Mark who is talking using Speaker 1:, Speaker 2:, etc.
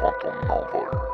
Speaker 1: quantum number.